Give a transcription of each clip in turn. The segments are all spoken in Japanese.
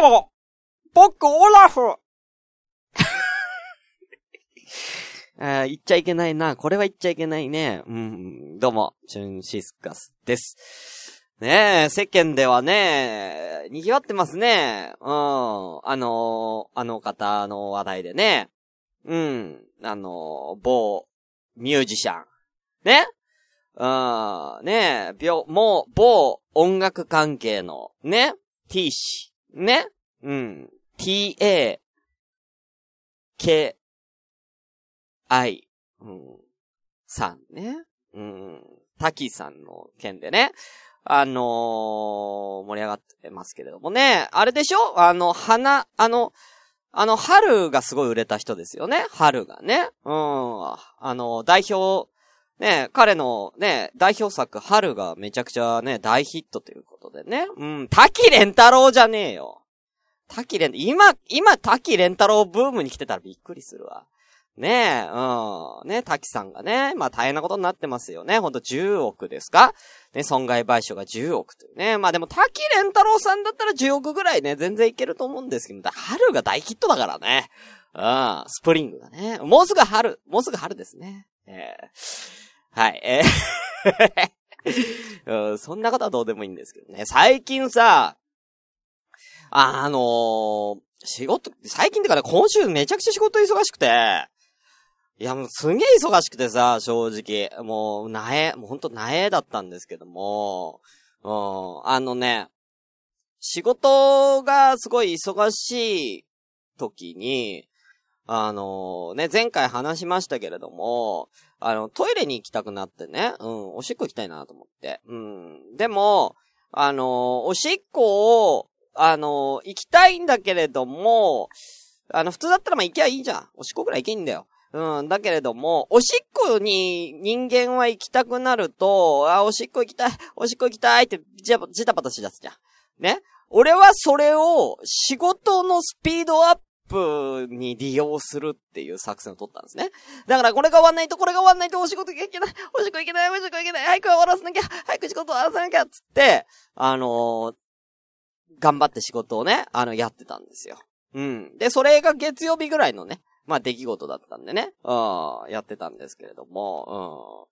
も、僕、オラフ あ言っちゃいけないな。これは言っちゃいけないね。うん、どうも、チュンシスカスです。ねえ、世間ではね、賑わってますね。うん。あのあの方の話題でね。うん。あの某、ミュージシャン。ねうん。ねえ、病、もう、某音楽関係の、ね ?t 氏。ねうん。ta, k, i, うん。さんね。うん。滝さんの件でね。あのー、盛り上がってますけれどもね。あれでしょ？あの、花、あの、あの、春がすごい売れた人ですよね。春がね。うん。あの、代表、ね、彼のね、代表作、春がめちゃくちゃね、大ヒットということでね。うん、滝蓮太郎じゃねえよ。滝蓮、今、今滝蓮太郎ブームに来てたらびっくりするわ。ねえ、うん。ね、滝さんがね、まあ大変なことになってますよね。ほんと10億ですか？ね、損害賠償が10億というね。まあでも滝蓮太郎さんだったら10億ぐらいね、全然いけると思うんですけど、春が大ヒットだからね。うん、スプリングがね。もうすぐ春、もうすぐ春ですね。えー、はい、えー、そんなことはどうでもいいんですけどね。最近さ、あのー、仕事、最近ってかね、今週めちゃくちゃ仕事忙しくて、いや、もうすげえ忙しくてさ、正直。もう、なえ、もうほんとなえだったんですけども、うん、あのね、仕事がすごい忙しい時に、あのね、前回話しましたけれども、あの、トイレに行きたくなってね、うん、おしっこ行きたいなと思って。うん。でも、あのおしっこを、あの行きたいんだけれども、あの、普通だったらまあ行きゃいいじゃん。おしっこぐらい行けんだよ。うん、だけれども、おしっこに人間は行きたくなると、あ、おしっこ行きたい、おしっこ行きたいって、じゃ、じたばたしだすじゃん。ね？俺はそれを仕事のスピードアップに利用するっていう作戦を取ったんですね。だからこれが終わんないと、これが終わんないとお仕事行けない、おしっこ行けない、おしっこ行けない、早く終わらせなきゃ、早く仕事終わらせなきゃ、つって、あのー、頑張って仕事をね、あの、やってたんですよ。うん。で、それが月曜日ぐらいのね、まあ出来事だったんでね、うん、やってたんですけれども、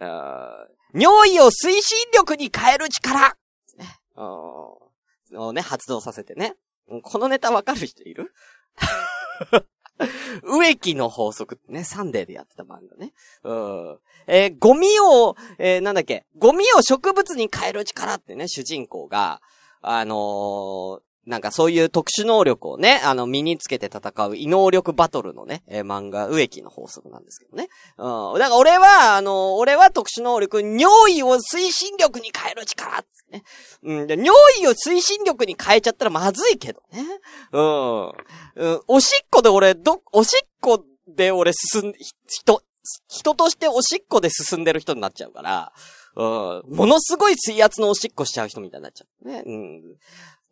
うん、尿意を推進力に変える力ね、うん、をね、発動させてね。このネタわかる人いる？植木の法則ってね、サンデーでやってた漫画ね。うん。えー、ゴミを、えー、なんだっけ、ゴミを植物に変える力ってね、主人公が、あのー、なんかそういう特殊能力をね、あの、身につけて戦う異能力バトルのね、えー、漫画、植木の法則なんですけどね。うん。だから俺は、あの、俺は特殊能力、尿意を推進力に変える力ってね。うん。で、尿意を推進力に変えちゃったらまずいけどね。うん。うん、おしっこで俺、ど、おしっこで俺進ん、人、人としておしっこで進んでる人になっちゃうから、うん、ものすごい水圧のおしっこしちゃう人みたいになっちゃう。ね。うん。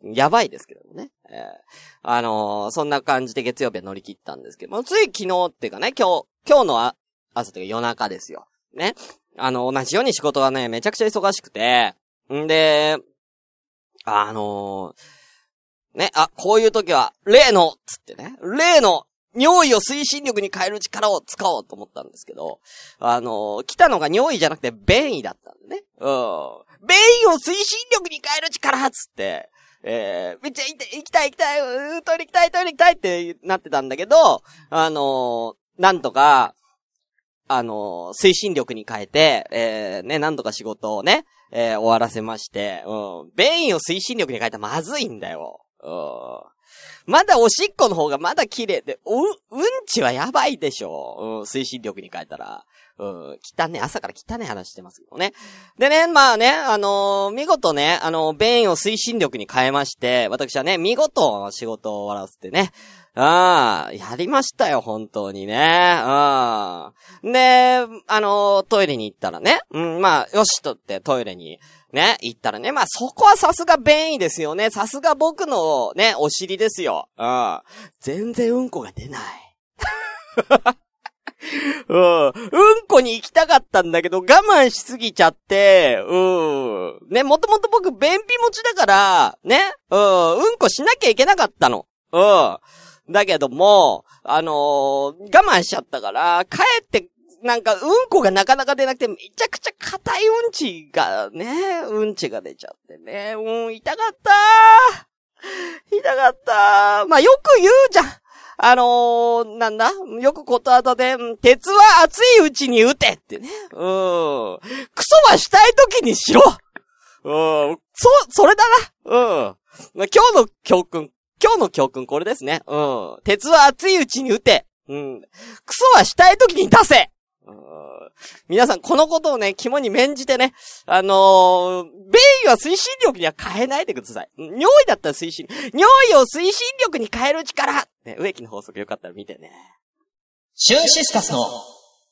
やばいですけどね。えー、あのー、そんな感じで月曜日は乗り切ったんですけども、つい昨日っていうかね、今日、今日の朝というか夜中ですよ。ね。あの、同じように仕事がね、めちゃくちゃ忙しくて、んで、あのー、ね、あ、こういう時は、例の、つってね、例の、尿意を推進力に変える力を使おうと思ったんですけど、あのー、来たのが尿意じゃなくて便意だったんでね。うん。便意を推進力に変える力つって、えー、めっちゃ行きたい行きたい、トイレ行きたい、トイレ行きたいってなってたんだけど、あのー、なんとか、あのー、推進力に変えて、えー、ね、なんとか仕事をね、えー、終わらせまして、うん。便意を推進力に変えたらまずいんだよ。うん。まだおしっこの方がまだ綺麗で、お、うんちはやばいでしょ。うん、推進力に変えたら。うん、汚ね、朝から汚ね話してますけどね。でね、まあね、あのー、見事ね、あのー、便を推進力に変えまして、私はね、見事仕事を終わらせてね、ああ、やりましたよ、本当にね。うん。で、あのー、トイレに行ったらね、うん、まあ、よしとってトイレに、ね、行ったらね、まあ、そこはさすが便意ですよね。さすが僕のね、お尻ですよ。うん。全然うんこが出ない。うん。うんこに行きたかったんだけど、我慢しすぎちゃって、うん。ね、もともと僕、便秘持ちだから、ね、うん、うんこしなきゃいけなかったの。うん。だけども、あのー、我慢しちゃったから、帰って、なんか、うんこがなかなか出なくて、めちゃくちゃ硬いうんちがね、うんちが出ちゃってね、うん、痛かったー痛かったーまあ、よく言うじゃんあのー、なんだ？よくことわざで、鉄は熱いうちに撃てってね。うん。クソはしたい時にしろうん。そ、それだな。うん。今日の教訓、今日の教訓これですね。うん。鉄は熱いうちに撃て。うん。クソはしたい時に出せうん皆さん、このことをね、肝に免じてね、あのー、便意は推進力には変えないでください。尿意だったら推進、尿意を推進力に変える力ね、植木の法則よかったら見てね。シュンシスカスの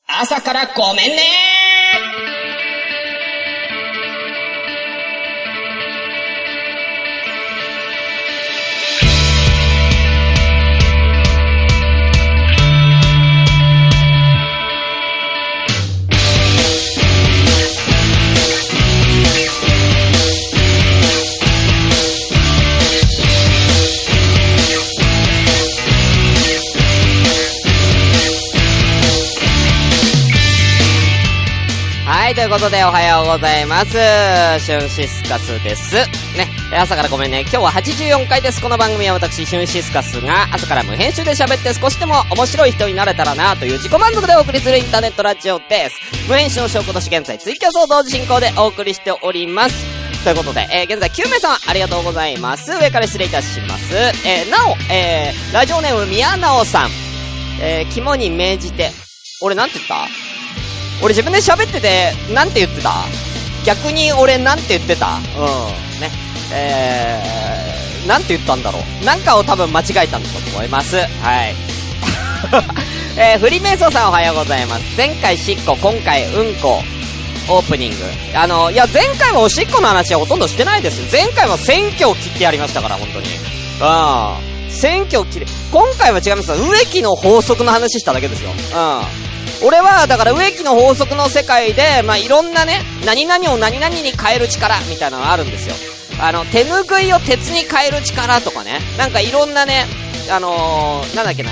朝からごめんねはい、ということでおはようございます。シュンシスカスです。ね、朝からごめんね。今日は84回です。この番組は私、シュンシスカスが朝から無編集で喋って少しでも面白い人になれたらなという自己満足でお送りするインターネットラジオです。無編集の証拠として現在ツイキャスを同時進行でお送りしております。ということで、えー、現在9名様ありがとうございます。上から失礼いたします。えー、なお、えー、ラジオネーム宮直さん。えー、肝に銘じて、俺なんて言った？俺自分で喋ってて、なんて言ってた？逆に俺なんて言ってた？うん。ね。えー、なんて言ったんだろう？なんかを多分間違えたんだと思います。はい。えー、フリーメイソーさんおはようございます。前回しっこ、今回うんこ。オープニング。あの、いや、前回はおしっこの話はほとんどしてないです。前回は選挙を切ってやりましたから、本当に。うん。選挙を切れ、今回は違います植木の法則の話しただけですよ。うん。俺は、だから植木の法則の世界で、まあ、いろんなね、何々を何々に変える力、みたいなのがあるんですよ。あの、手ぬぐいを鉄に変える力とかね、なんかいろんなね、あのー、なんだっけな、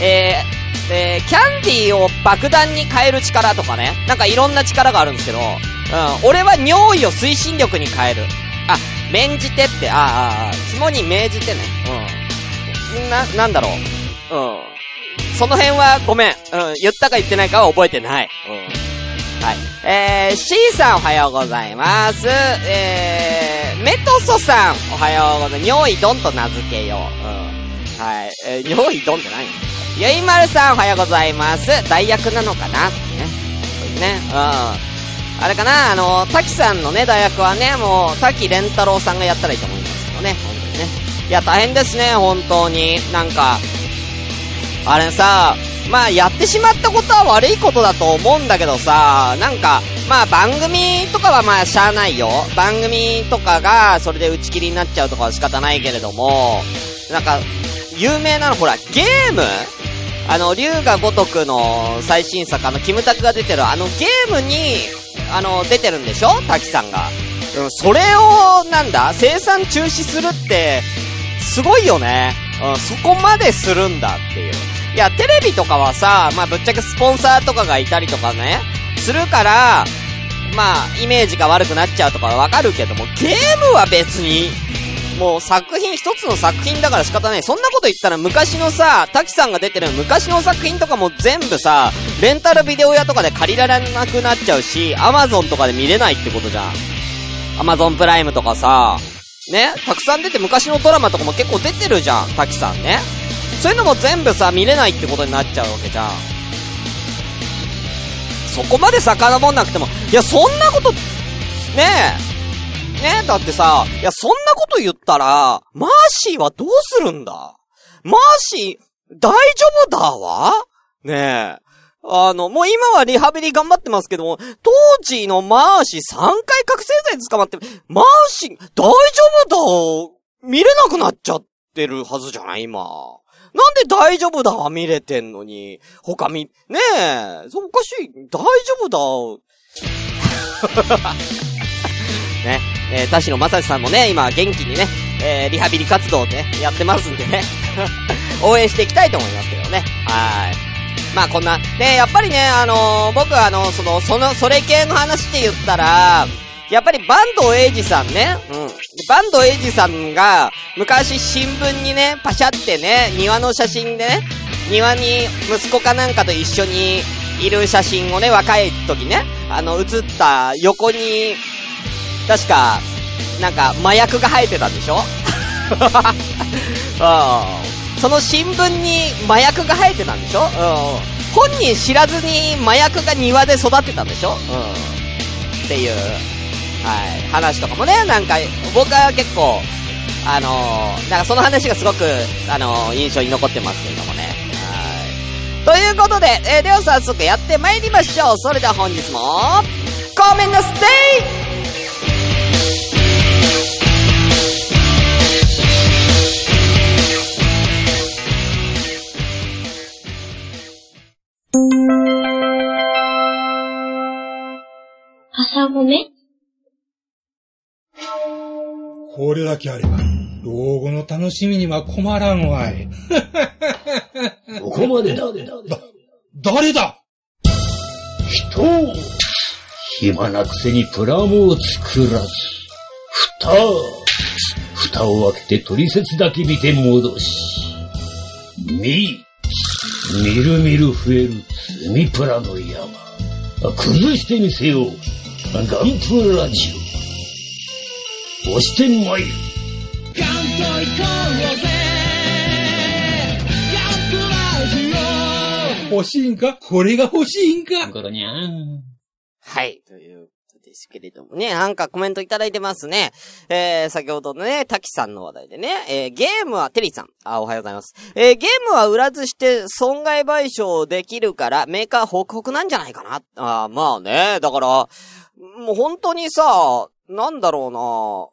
えー、えー、キャンディーを爆弾に変える力とかね、なんかいろんな力があるんですけど、うん、俺は尿意を推進力に変える。あ、免じてって、ああ、ああ、肝に銘じてね、うん。な、なんだろう。うん。その辺はごめん。うん、言ったか言ってないかは覚えてない。うん。はい。えー、C さんおはようございます。えー、メトソさんおはようございます。尿意ドンと名付けよう。うん。はい。えー、尿意ドンって何？ゆいまるさんおはようございます。代役なのかな？ね。ね。うん。あれかな？あの、滝さんのね、代役はね、もう、滝蓮太郎さんがやったらいいと思いますけどね。本当にね。いや、大変ですね、本当に。なんか、あれさ、まあやってしまったことは悪いことだと思うんだけどさ、なんか、まあ番組とかはまあしゃあないよ。番組とかがそれで打ち切りになっちゃうとかは仕方ないけれども、なんか、有名なのほら、ゲームあの、龍が如くの最新作、あの、キムタクが出てるあのゲームに、あの、出てるんでしょ？滝さんが。うん、それを、なんだ？生産中止するって、すごいよね。うん、そこまでするんだっていう。いや、テレビとかはさ、まあ、ぶっちゃけスポンサーとかがいたりとかね、するから、まあ、イメージが悪くなっちゃうとかわかるけども、ゲームは別に、もう作品、一つの作品だから仕方ない。そんなこと言ったら昔のさ、滝さんが出てる昔の作品とかも全部さ、レンタルビデオ屋とかで借りられなくなっちゃうし、アマゾンとかで見れないってことじゃん。アマゾンプライムとかさ、ね、たくさん出て昔のドラマとかも結構出てるじゃん、滝さんね。そういうのも全部さ、見れないってことになっちゃうわけじゃん。そこまで遡んなくても、いや、そんなこと、ねえ、ねえ、だってさ、いや、そんなこと言ったら、マーシーはどうするんだ？マーシー、大丈夫だわ？ねえ。あの、もう今はリハビリ頑張ってますけども、当時のマーシー3回覚醒剤捕まって、マーシー、大丈夫だ見れなくなっちゃってるはずじゃない今。なんで大丈夫だは見れてんのに、他見、ねえ、そうおかしい、大丈夫だ。ね、えー、田代正史さんもね、今元気にね、えー、リハビリ活動ね、やってますんでね。応援していきたいと思いますけどね。はい。まあこんな、ね、やっぱりね、あのー、僕はあの、その、その、それ系の話って言ったら、やっぱりバンドエイジさんね、うん。バンドエイジさんが、昔新聞にね、パシャってね、庭の写真でね、庭に息子かなんかと一緒にいる写真をね、若い時ね、あの、写った横に、確か、なんか、麻薬が生えてたんでしょ？その新聞に麻薬が生えてたんでしょ？うん。本人知らずに麻薬が庭で育ってたんでしょ？うん。っていう、はい、話とかもね、なんか、僕は結構、あのー、なんかその話がすごく、あのー、印象に残ってますけれどもね。はい。ということで、えー、では早速やってまいりましょう。それでは本日も、コメントステイ朝ごめ？これだけあれば、老後の楽しみには困らんわい。ここまでだ。だ、誰だ？人を、暇なくせにプラモを作らず、蓋、蓋を開けて取説だけ見て戻し、み、みるみる増える積みプラの山。崩してみせよう。ガンプラジオ。押してまいる。ガンと行こうぜ。ガンプラジオ。欲しいんか？これが欲しいんか？ゴロニャン。はい。というですけれどもね、なんかコメントいただいてますね。えー、先ほどのね、滝さんの話題でね、えー、ゲームは、テリーさん、あ、おはようございます。えー、ゲームは売らずして損害賠償できるから、メーカーホクホクなんじゃないかな。あまあね、だから、もう本当にさ、なんだろうな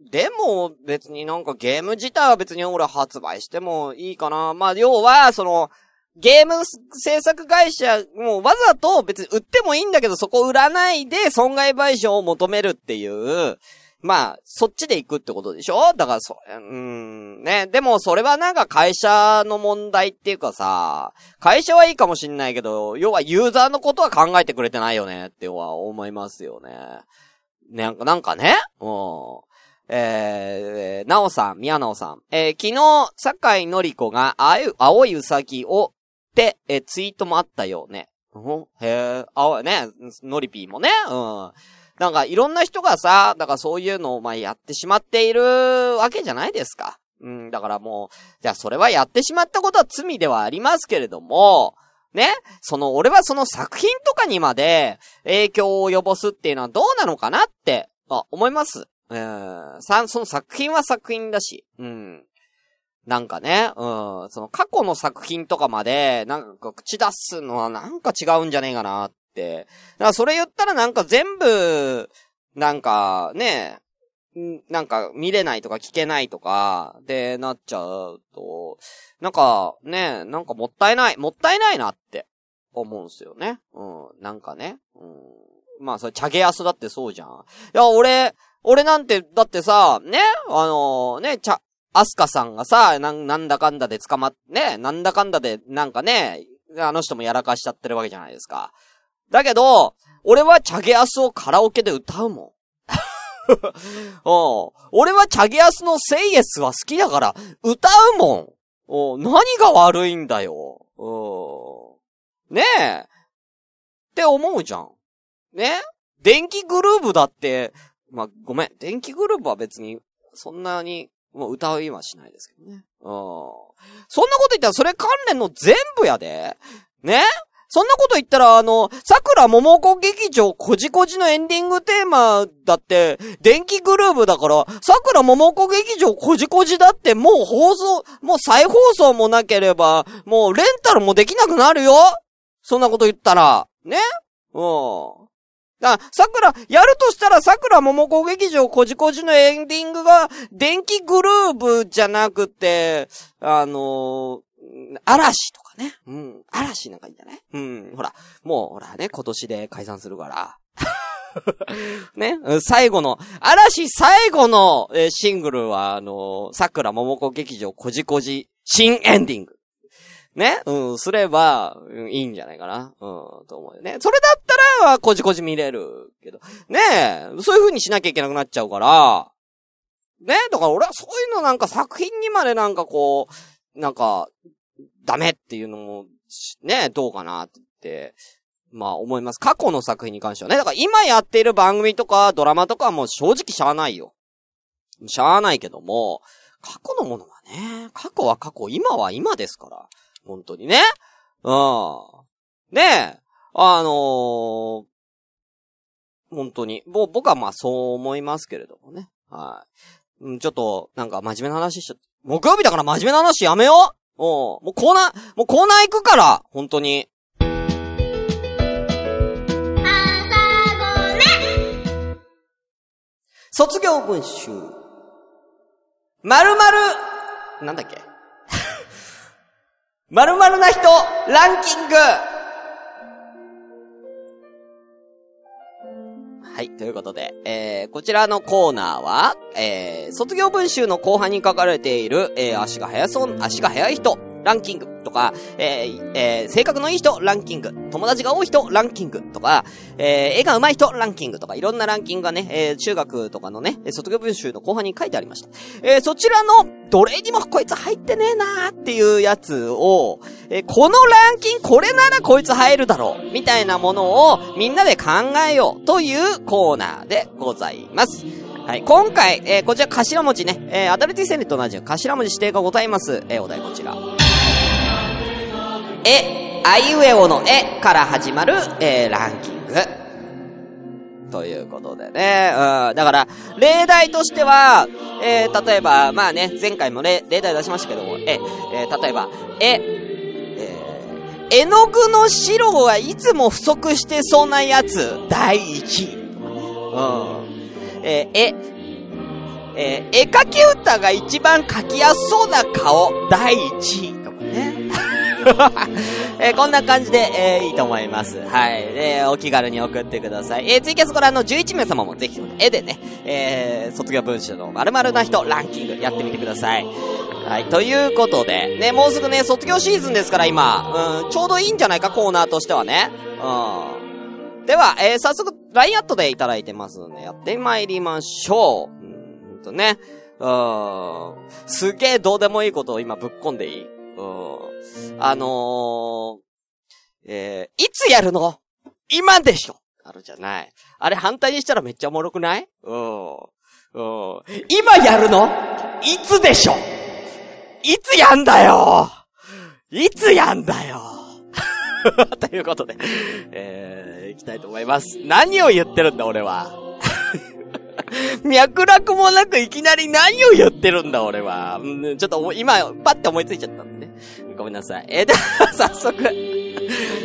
でも、別になんかゲーム自体は別に俺発売してもいいかな。まあ、要は、その、ゲーム制作会社、もうわざと別に売ってもいいんだけど、そこ売らないで損害賠償を求めるっていう、まあ、そっちで行くってことでしょ？だからそ、うん、ね。でもそれはなんか会社の問題っていうかさ、会社はいいかもしんないけど、要はユーザーのことは考えてくれてないよねっては思いますよね。なんか、なんかね、うん。えー、なおさん、宮直さん。えー、昨日、坂井のり子が、あゆ、青いうさぎをってえー、ツイートもあったよね。うん、へえ、あ、ね、ノリピーもね、うん。なんかいろんな人がさ、だからそういうのをまあやってしまっているわけじゃないですか。うん、だからもう、じゃあそれはやってしまったことは罪ではありますけれども、ね、その、俺はその作品とかにまで影響を及ぼすっていうのはどうなのかなって、あ、思います。うん、その作品は作品だし、うん。なんかね、うん、その過去の作品とかまで、なんか口出すのはなんか違うんじゃねえかなって。だからそれ言ったらなんか全部、なんかね、なんか見れないとか聞けないとか、で、なっちゃうと、なんかね、なんかもったいない、もったいないなって思うんすよね。うん、なんかね。うん、まあ、それ、チャゲアスだってそうじゃん。いや、俺、俺なんて、だってさ、ね、あのー、ね、ちゃ、アスカさんがさ、なん、なんだかんだで捕まっ、ね、なんだかんだで、なんかね、あの人もやらかしちゃってるわけじゃないですか。だけど、俺はチャゲアスをカラオケで歌うもん。うん。俺はチャゲアスのセイエスは好きだから、歌うもん。うん。何が悪いんだよ。うん。ねえ。って思うじゃん。ね？電気グルーブだって、まあ、ごめん。電気グルーブは別に、そんなにもう歌いはしないですけどね。うん。そんなこと言ったらそれ関連の全部やで。ね？そんなこと言ったら、あの、桜桃子劇場こじこじのエンディングテーマだって、電気グルーブだから、桜桃子劇場こじこじだってもう放送、もう再放送もなければ、もうレンタルもできなくなるよそんなこと言ったら。ね？うん。だ桜、やるとしたら桜桃子劇場こじこじのエンディングが、電気グルーブじゃなくて、あの嵐とかね。うん。嵐なんかいいんじゃない？うん。ほら、もう、ほらね、今年で解散するから。ね、最後の、嵐最後の、えーシングルは、あのー桜桃子劇場こじこじ新エンディング。ね？うん、すれば、うんいいんじゃないかな？うん、と思うよね。それだったら、こじこじ見れるけど。ねえ、そういう風にしなきゃいけなくなっちゃうから、ねえだから俺はそういうのなんか作品にまでなんかこう、なんか、ダメっていうのも、しねどうかなって、まあ思います。過去の作品に関してはね。だから今やっている番組とかドラマとかはもう正直しゃあないよ。しゃあないけども、過去のものはね、過去は過去、今は今ですから。本当にね。うん。ね、あのー本当に。ぼ、僕はまあそう思いますけれどもね。はい。うん、ちょっと、なんか真面目な話しちゃって木曜日だから真面目な話やめよううん。もうコーナー、もうコーナー行くから本当に。卒業文集。まるまる、なんだっけ？まるな人、ランキング。はい、ということで、えー、こちらのコーナーは、えー、卒業文集の後半に書かれている、えー、足が速そう、足が速い人、ランキングとか、えー、えー、性格のいい人、ランキング、友達が多い人、ランキングとか、えー、絵が上手い人、ランキングとか、いろんなランキングがね、えー、中学とかのね、卒業文集の後半に書いてありました。えー、そちらの、どれにもこいつ入ってねえなーっていうやつを、えーこのランキング、これならこいつ入るだろう、みたいなものをみんなで考えようというコーナーでございます。はい。今回、えーこちら頭文字ね、えーアダルティセネと同じく頭文字指定がございます。えーお題こちら。え、あいうえおのえから始まる、えーランキング。ということでね。うん。だから、例題としては、えー例えば、まあね、前回も例例題出しましたけども、え、えー例えば、え、え絵の具の白はいつも不足してそうなやつ、第一位。うん。えーえ、えー絵描き歌が一番描きやすそうな顔、第一位。えーこんな感じで、えーいいと思います。はい。えーお気軽に送ってください。えーツイキャスご覧の11名様もぜひ、絵でね、えー卒業文集の〇〇な人ランキングやってみてください。はい。ということで、ね、もうすぐね、卒業シーズンですから今、うん、ちょうどいいんじゃないか、コーナーとしてはね。うん。では、えー早速、LINE アットでいただいてますので、やってまいりましょう。うんとね。うん。すげえどうでもいいことを今ぶっこんでいいうん。あのー、えー、いつやるの？今でしょあるじゃない。あれ反対にしたらめっちゃおもろくない？うん。うん。今やるの？いつでしょ？いつやんだよ？いつやんだよ？ということで、えー、行きたいと思います。何を言ってるんだ俺は？脈絡もなくいきなり何を言ってるんだ俺は。うんちょっと今、パッて思いついちゃった。ごめんなさい。えー、では、早速。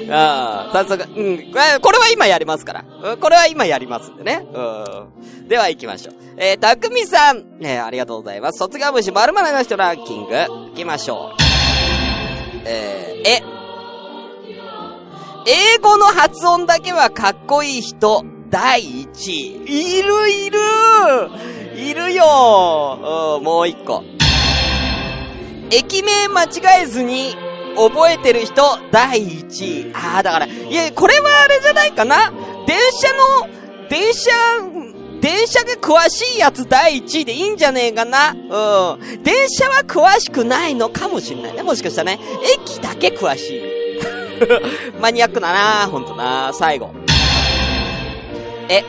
ああ、早速。うん。これは今やりますから。これは今やりますんでね。うん。では行きましょう。えー、たくみさん。えー、ありがとうございます。卒業虫〇〇な人ランキング。行きましょう。えー、え。英語の発音だけはかっこいい人、第一位。いるいるいるよ、もう一個。駅名間違えずに覚えてる人、第一位。ああ、だから、いや、これはあれじゃないかな？電車の、電車、電車が詳しいやつ第一位でいいんじゃねえかな？うん。電車は詳しくないのかもしれないね。もしかしたらね、駅だけ詳しい。マニアックだなほんとな最後。え、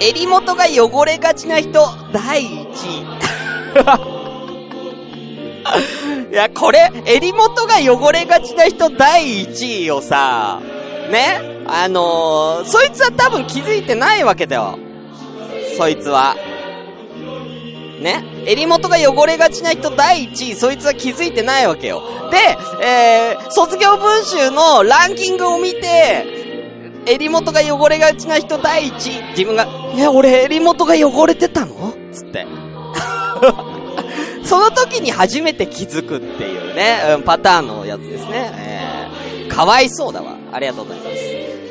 襟元が汚れがちな人、第一位。いや、これ、襟元が汚れがちな人第一位をさ、ね？あのー、そいつは多分気づいてないわけだよ。そいつは。ね？襟元が汚れがちな人第一位、そいつは気づいてないわけよ。で、えー、卒業文集のランキングを見て、襟元が汚れがちな人第一位、自分が、いや、俺襟元が汚れてたの？つって。その時に初めて気づくっていうね、うん、パターンのやつですね。えー、かわいそうだわ。ありがとうございま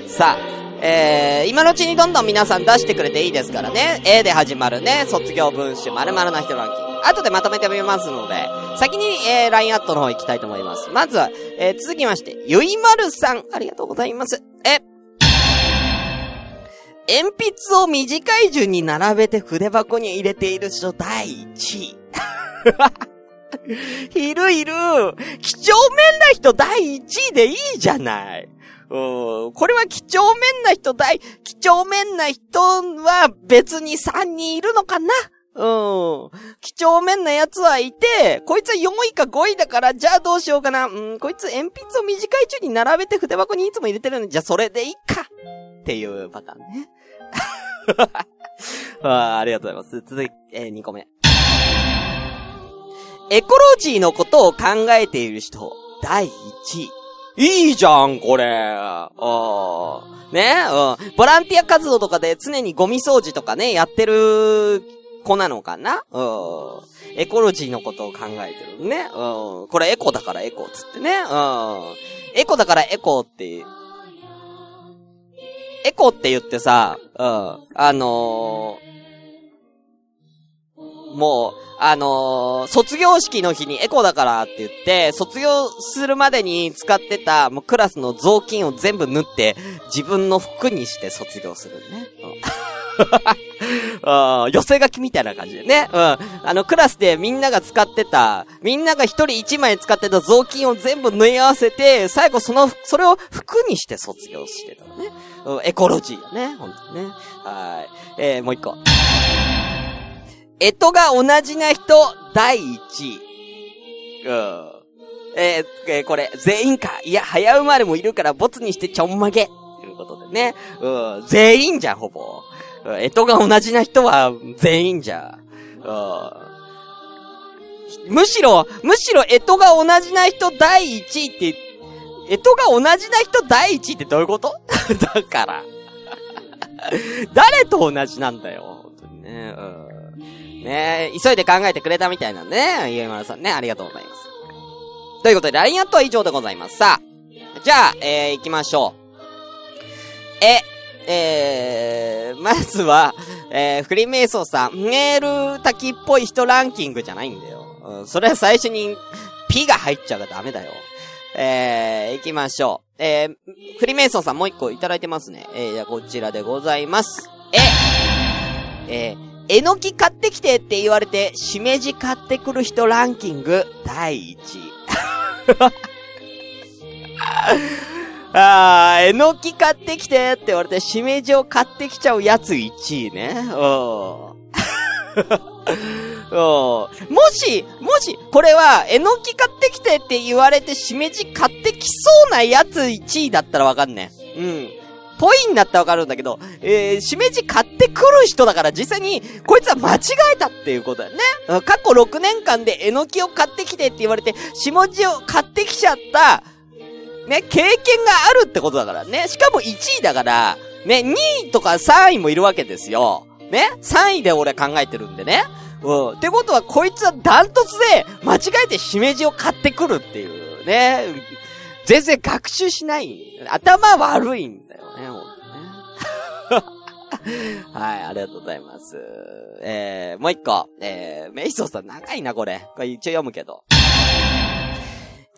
す。さあ、えー、今のうちにどんどん皆さん出してくれていいですからね。A で始まるね、卒業文集〇〇な人ランキング。後でまとめてみますので、先に、えー、LINE アットの方行きたいと思います。まずは、えー、続きまして、ゆいまるさん、ありがとうございます。え、鉛筆を短い順に並べて筆箱に入れている人第1位。いるいる。几帳面な人第1位でいいじゃない。うん。これは几帳面な人第、几帳面な人は別に3人いるのかなうん。几帳面な奴はいて、こいつは4位か5位だから、じゃあどうしようかな。うん、こいつ鉛筆を短い順に並べて筆箱にいつも入れてるのに、じゃあそれでいいか。っていうパターンね。あありがとうございます。続いて、えー、2個目。エコロジーのことを考えている人、第1位。いいじゃん、これ。あね？うん。ボランティア活動とかで常にゴミ掃除とかね、やってる子なのかな？うん。エコロジーのことを考えてるね。うん。これエコだからエコつってね。うん。エコだからエコって、エコって言ってさ、うん。あのー、もう、あのー、卒業式の日にエコだからって言って、卒業するまでに使ってた、もうクラスの雑巾を全部縫って、自分の服にして卒業するね。うんあ 寄せ書きみたいな感じでね。うん。あの、クラスでみんなが使ってた、みんなが一人一枚使ってた雑巾を全部縫い合わせて、最後その、それを服にして卒業してたのね。うん、エコロジーよね。ほんとね。はい。えー、もう一個。えとが同じな人、第一位。うん。えー、えー、これ、全員か。いや、早生まれもいるから、ボツにしてちょんまげ。ということでね。うん、全員じゃん、ほぼ。えとが同じな人は全員じゃ。うんむしろ、むしろ、えとが同じな人第一位って、えとが同じな人第一位ってどういうこと？だから。誰と同じなんだよ。本当にね。うん。ね急いで考えてくれたみたいなんでね。ゆえまるさんね、ありがとうございます。ということで、LINE アットは以上でございます。さあ、じゃあ、えー、行きましょう。え、えー、まずは、えー、フリーメイソーさん、メール滝っぽい人ランキングじゃないんだよ。うん、それは最初に、ピが入っちゃうからダメだよ。えー、行きましょう。えー、フリーメイソーさんもう一個いただいてますね。えー、じゃあこちらでございます。え、えー、えのき買ってきてって言われて、しめじ買ってくる人ランキング、第1位。あー、えのき買ってきてって言われて、しめじを買ってきちゃうやつ1位ね。うん。もし、もし、これは、えのき買ってきてって言われて、しめじ買ってきそうなやつ1位だったらわかんね。うん。ぽいんだったらわかるんだけど、えー、しめじ買ってくる人だから実際に、こいつは間違えたっていうことだよね。過去6年間でえのきを買ってきてって言われて、しもじを買ってきちゃった、ね、経験があるってことだからね。しかも1位だから、ね、2位とか3位もいるわけですよ。ね ?3 位で俺考えてるんでね。うん。ってことは、こいつはダントツで、間違えてしめじを買ってくるっていうね。全然学習しない。頭悪い、はい、ありがとうございます。えー、もう一個。えー、メイソーさん長いな、これ。これ一応読むけど。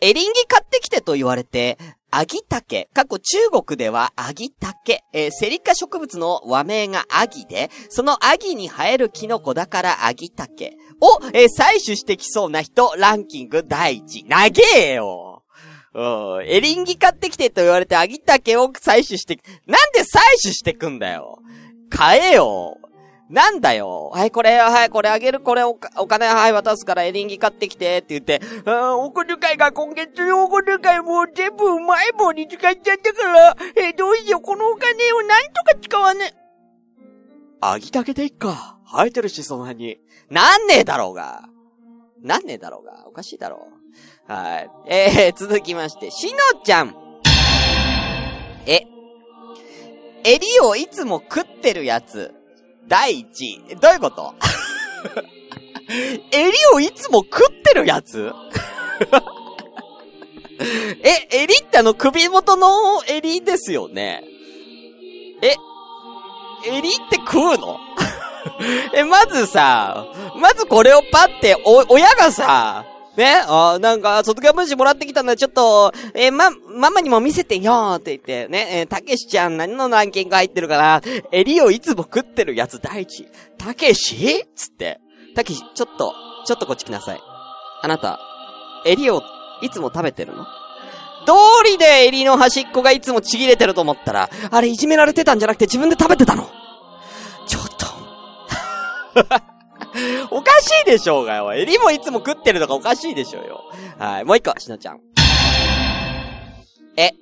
エリンギ買ってきてと言われて、アギタケ、過去中国ではアギタケ、えー、セリカ植物の和名がアギで、そのアギに生えるキノコだからアギタケを、えー、採取してきそうな人ランキング第一。長えようん。エリンギ買ってきてと言われてアギタケを採取して、なんで採取してくんだよ買えよなんだよ。はい、これ、はい、これあげる、これおお金、はい、渡すからエリンギ買ってきて、って言って、あお小遣いが今月のお小遣いもう全部うまい棒に使っちゃったから、えー、どうしよう、このお金をなんとか使わね。あぎたけでいっか。生えてるし、その辺に。なんねえだろうが。なんねえだろうが。おかしいだろう。はい。えー、続きまして、しのちゃん。え、襟をいつも食ってるやつ。第一位。どういうこと？襟をいつも食ってるやつ？え、襟ってあの首元の襟ですよね。え、襟って食うの？え、まずさ、まずこれをパって、お、親がさ、ね、あなんか、卒業文集もらってきたんだ、ちょっと、えー、ま、ママにも見せてよって言って、ね、えー、たけしちゃん何のランキング入ってるから、襟をいつも食ってるやつ第一。たけし？つって。たけし、ちょっと、ちょっとこっち来なさい。あなた、襟をいつも食べてるの？道理で襟の端っこがいつもちぎれてると思ったら、あれいじめられてたんじゃなくて自分で食べてたの。ちょっと。おかしいでしょうがよ。襟もいつも食ってるのがおかしいでしょうよ。はい。もう一個、しのちゃん。え、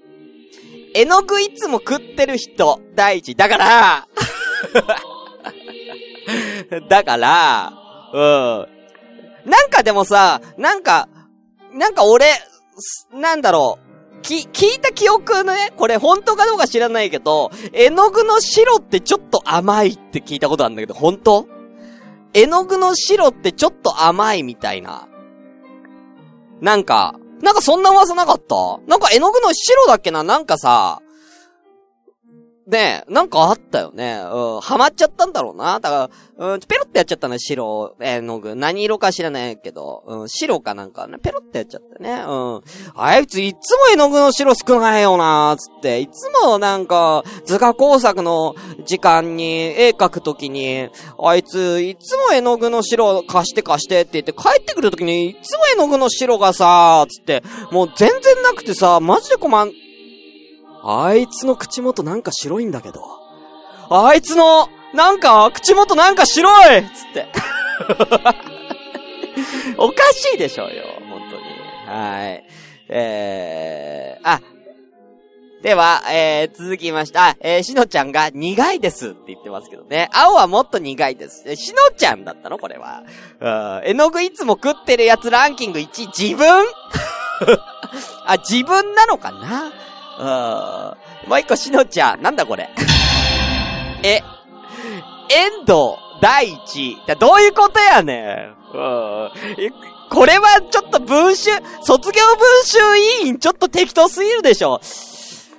絵の具いつも食ってる人、第一。だから だから、うん。なんかでもさ、なんか、なんか俺、なんだろう。き、聞いた記憶のね、これ本当かどうか知らないけど、絵の具の白ってちょっと甘いって聞いたことあるんだけど、本当？絵の具の白ってちょっと甘いみたいな。なんか、なんかそんな噂なかった？なんか絵の具の白だっけな？なんかさ、ねえ、なんかあったよね。うん、ハマっちゃったんだろうな。だから、うん、ペロってやっちゃったね、白、絵の具。何色か知らないけど、うん、白かなんかね、ペロってやっちゃったね。うん。あいついつも絵の具の白少ないよなつって、いつもなんか、図画工作の時間に絵描くときに、あいつ、いつも絵の具の白貸して貸してって言って帰ってくるときに、いつも絵の具の白がさ、つって、もう全然なくてさ、マジで困ん、あいつの口元なんか白いんだけど。あいつの、なんか、口元なんか白いつって。おかしいでしょうよ、本当に。はい。えー、あ、では、えー、続きました。えー、しのちゃんが苦いですって言ってますけどね。青はもっと苦いです。え、しのちゃんだったの？これは。うん。絵の具いつも食ってるやつランキング1、自分？あ、自分なのかな？うん。もう一個、しのちゃん。なんだこれ。え、遠藤第一。どういうことやねん。うん。これはちょっと文集、卒業文集委員ちょっと適当すぎるでしょ。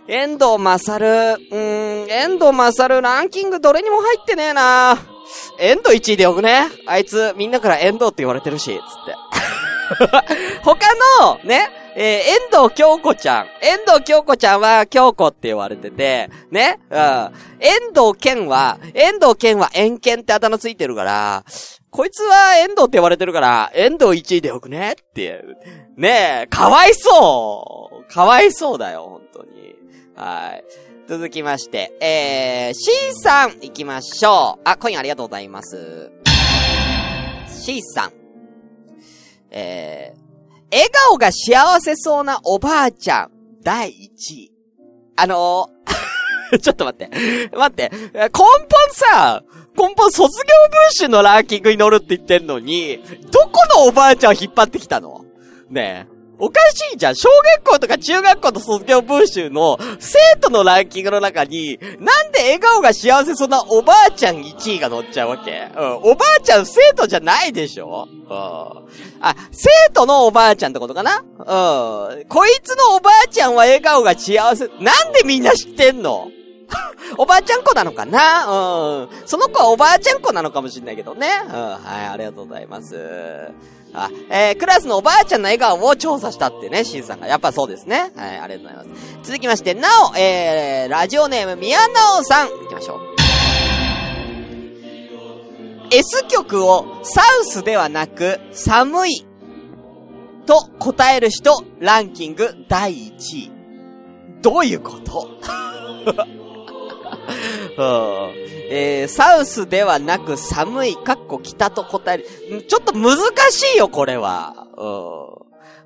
遠藤勝る、うーん、遠藤勝ランキングどれにも入ってねえな遠藤1位でよくねあいつ、みんなから遠藤って言われてるし、つって。他の、ね、えー、遠藤京子ちゃん。遠藤京子ちゃんは京子って言われてて、ね、うん。遠藤健は、遠藤健は遠健ってあだ名ついてるから、こいつは遠藤って言われてるから、遠藤1位でよくねって。ねえ、かわいそうかわいそうだよ、本当に。はい。続きまして、えー、C さん行きましょう。あ、コインありがとうございます。C さん。えー、笑顔が幸せそうなおばあちゃん、第1位。あのー、ちょっと待って。待って。根本さ、根本卒業文集のランキングに乗るって言ってんのに、どこのおばあちゃんを引っ張ってきたの？ねえ。おかしいじゃん。小学校とか中学校の卒業文集の生徒のランキングの中に、なんで笑顔が幸せそうなおばあちゃん1位が乗っちゃうわけ？うん。おばあちゃん生徒じゃないでしょ？うん。あ、生徒のおばあちゃんってことかな？うん。こいつのおばあちゃんは笑顔が幸せ。なんでみんな知ってんの？おばあちゃん子なのかな？うん。その子はおばあちゃん子なのかもしんないけどね。うん。はい、ありがとうございます。あ、えー、クラスのおばあちゃんの笑顔を調査したってね、シンさんが。やっぱそうですね。はい、ありがとうございます。続きまして、なお、えー、ラジオネーム、宮なおさん。行きましょう。S 曲をサウスではなく、寒いと答える人、ランキング第1位。どういうこと？えー、サウスではなく寒い、かっこ北と答える。ちょっと難しいよ、これは。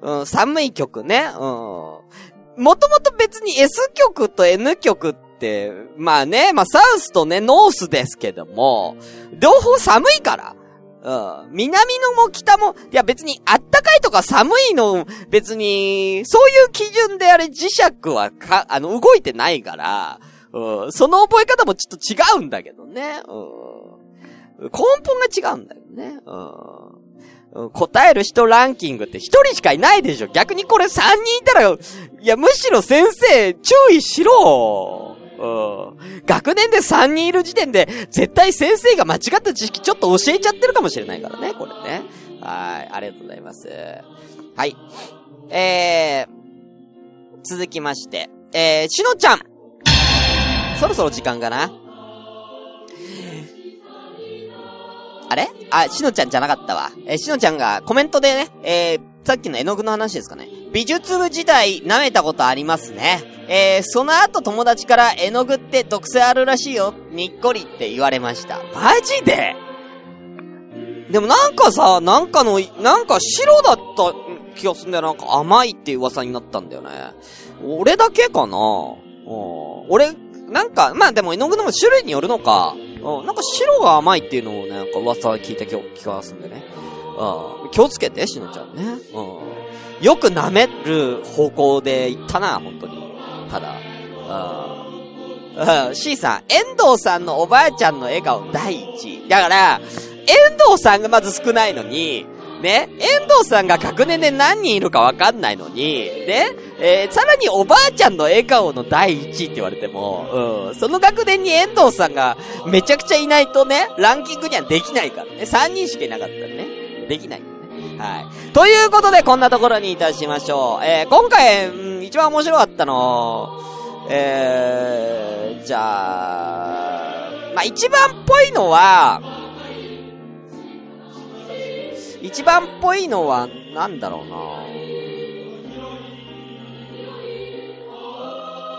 うん。うん、寒い曲ね。うん。もともと別に S 曲と N 曲って、まあね、まあサウスとね、ノースですけども、両方寒いから。うん。南のも北も、いや別にあったかいとか寒いの、別に、そういう基準であれ磁石はか、あの、動いてないから、うん。その覚え方もちょっと違うんだけどね。うん。根本が違うんだよね。うん。答える人ランキングって一人しかいないでしょ。逆にこれ三人いたら、いや、むしろ先生、注意しろ。うん。学年で3人いる時点で、絶対先生が間違った知識ちょっと教えちゃってるかもしれないからね、これね。はい、ありがとうございます。はい。えー、続きまして、えー、しのちゃん。そろそろ時間かなあれ？あ、しのちゃんじゃなかったわ。えしのちゃんがコメントでね、えー、さっきの絵の具の話ですかね。美術部時代舐めたことありますね。えー、その後友達から絵の具って毒性あるらしいよ。にっこりって言われました。マジで？でもなんかさ、なんかの、なんか白だった気がすんだよ。なんか甘いっていう噂になったんだよね。俺だけかな？うん。俺、なんか、まあでも絵の具の種類によるのか。うん。なんか白が甘いっていうのをね、なんか噂聞いた気気がするんでね。うん。気をつけて、しのちゃんね。うん。よく舐める方向で行ったな、本当に。ただ。うん。うん。C さん、遠藤さんのおばあちゃんの笑顔第一。だから、遠藤さんがまず少ないのに、ね、遠藤さんが学年で何人いるかわかんないのに、ね、えー、さらにおばあちゃんの笑顔の第一位って言われても、うん、その学年に遠藤さんがめちゃくちゃいないとね、ランキングにはできないからね。3人しかいなかったらね、できないね。はい。ということで、こんなところにいたしましょう。えー、今回、うん、一番面白かったの、えー、じゃあ、まあ、一番っぽいのは、一番っぽいのは、なんだろうな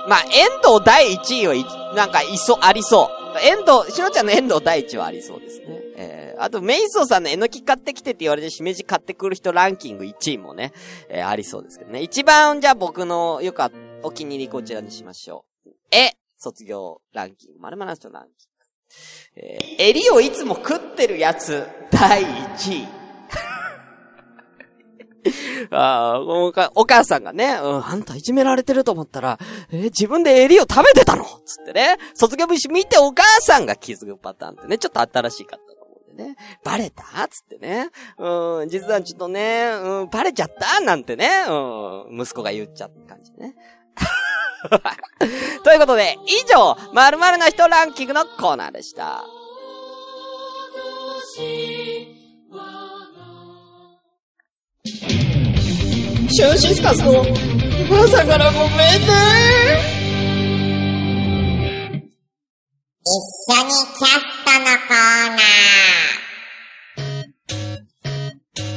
まあ、遠藤第一位は、なんか、いそ、ありそう。遠藤、しのちゃんの遠藤第一はありそうですね。えー、あと、メイソーさんのえのき買ってきてって言われて、しめじ買ってくる人ランキング1位もね、えー、ありそうですけどね。一番、じゃあ僕のよか、お気に入りこちらにしましょう。え、卒業ランキング、まるまるの人ランキング。えー、襟をいつも食ってるやつ、第1位。ああ、おお母さんがね、うん、あんたいじめられてると思ったら、えー自分で襟を食べてたの？つってね、卒業文集見てお母さんが気づくパターンってね、ちょっと新しかったと思うんでね。バレた？つってね。うん、実はちょっとね、うん、バレちゃった？なんてね、うん、息子が言っちゃった感じね。ということで、以上、〇〇な人ランキングのコーナーでした。シュンシスカスの朝からごめんね一緒にキャストのコーナー。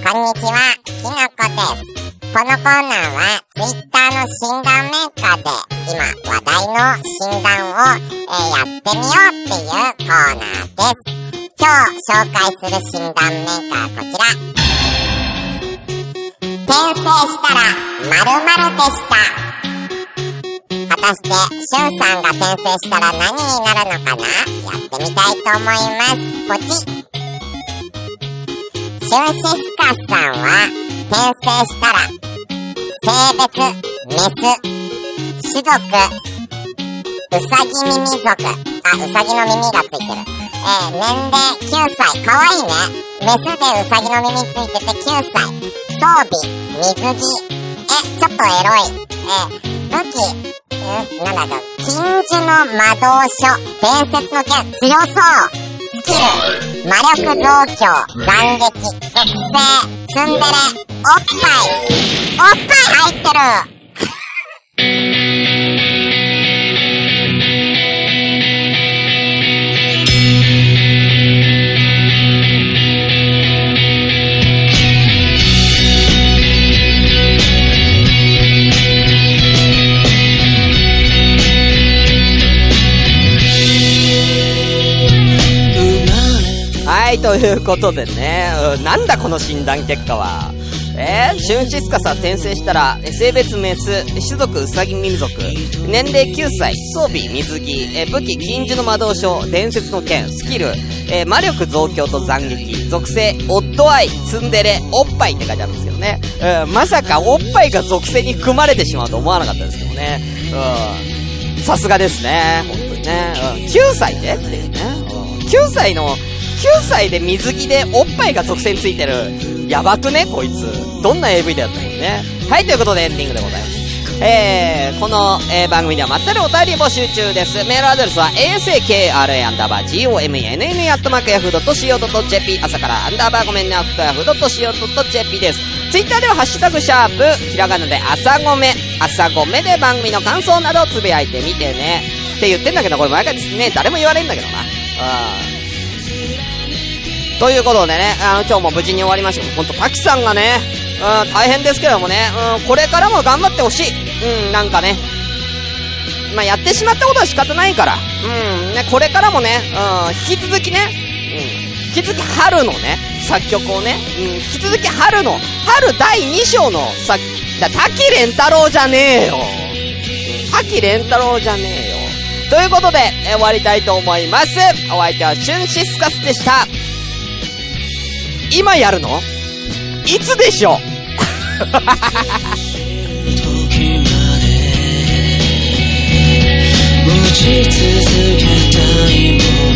こんにちは、きのこです。このコーナーは、ツイッターの診断メーカーで、今話題の診断を、えーやってみようっていうコーナーです。今日紹介する診断メーカーこちら。転生したら、〇〇でした。果たして、しゅんさんが転生したら何になるのかなやってみたいと思います。ポチッ。シュンシスカスさんは、転生したら、性別、メス、種族、うさぎ耳族。あ、うさぎの耳がついてる。えー、年齢9歳。かわいいね。メスでうさぎの耳ついてて9歳。装備、水着。え、ちょっとエロい。え、武器、んなんだろう、禁呪の魔導書、伝説の剣、強そう。スキル、魔力増強、斬撃、属性、ツンデレ、おっぱい。おっぱい入ってる。ということでね、なんだこの診断結果は。えー、シュンシスカスは転生したら、性別メス、種族ウサギ民族、年齢9歳、装備水着、え武器禁獣の魔導書、伝説の剣、スキル、えー魔力増強と斬撃、属性、オットアイ、ツンデレ、おっぱいって書いてあるんですけどね。うん、まさかおっぱいが属性に組まれてしまうと思わなかったですけどね。うん。さすがですね。本当にね。うん、9歳でっていうね。うん、9歳の、歳で水着でおっぱいが特線ついてる。やばくね？こいつ。どんな AV だったもんね。はい、ということでエンディングでございます。えー、この、えー、番組ではまったりお便り募集中です。メールアドレスは asakra アンダーバー gomenne アットマークヤフー .co.jp 朝からアンダーバーごめんねアットヤフー .co.jp です。ツイッターではハッシュタグシャープ、ひらがなで朝ごめ、朝ごめで番組の感想などをつぶやいてみてね。って言ってんだけど、これ毎回ね、誰も言われんだけどな。うん。ということでね、あの、今日も無事に終わりましたけど、ほんと、滝さんがね、うん、大変ですけどもね、うん、これからも頑張ってほしい。うん、なんかね。まあ、やってしまったことは仕方ないから。うん、ね、これからもね、うん、引き続きね、うん、引き続き春のね、作曲をね、うん、引き続き春の、春第2章の作、だ、滝蓮太郎じゃねえよ。滝蓮太郎じゃねえよ。ということで、え終わりたいと思います。お相手はシュンシスカスでした。今やるの？いつでしょう？時まで持ち続けたいもの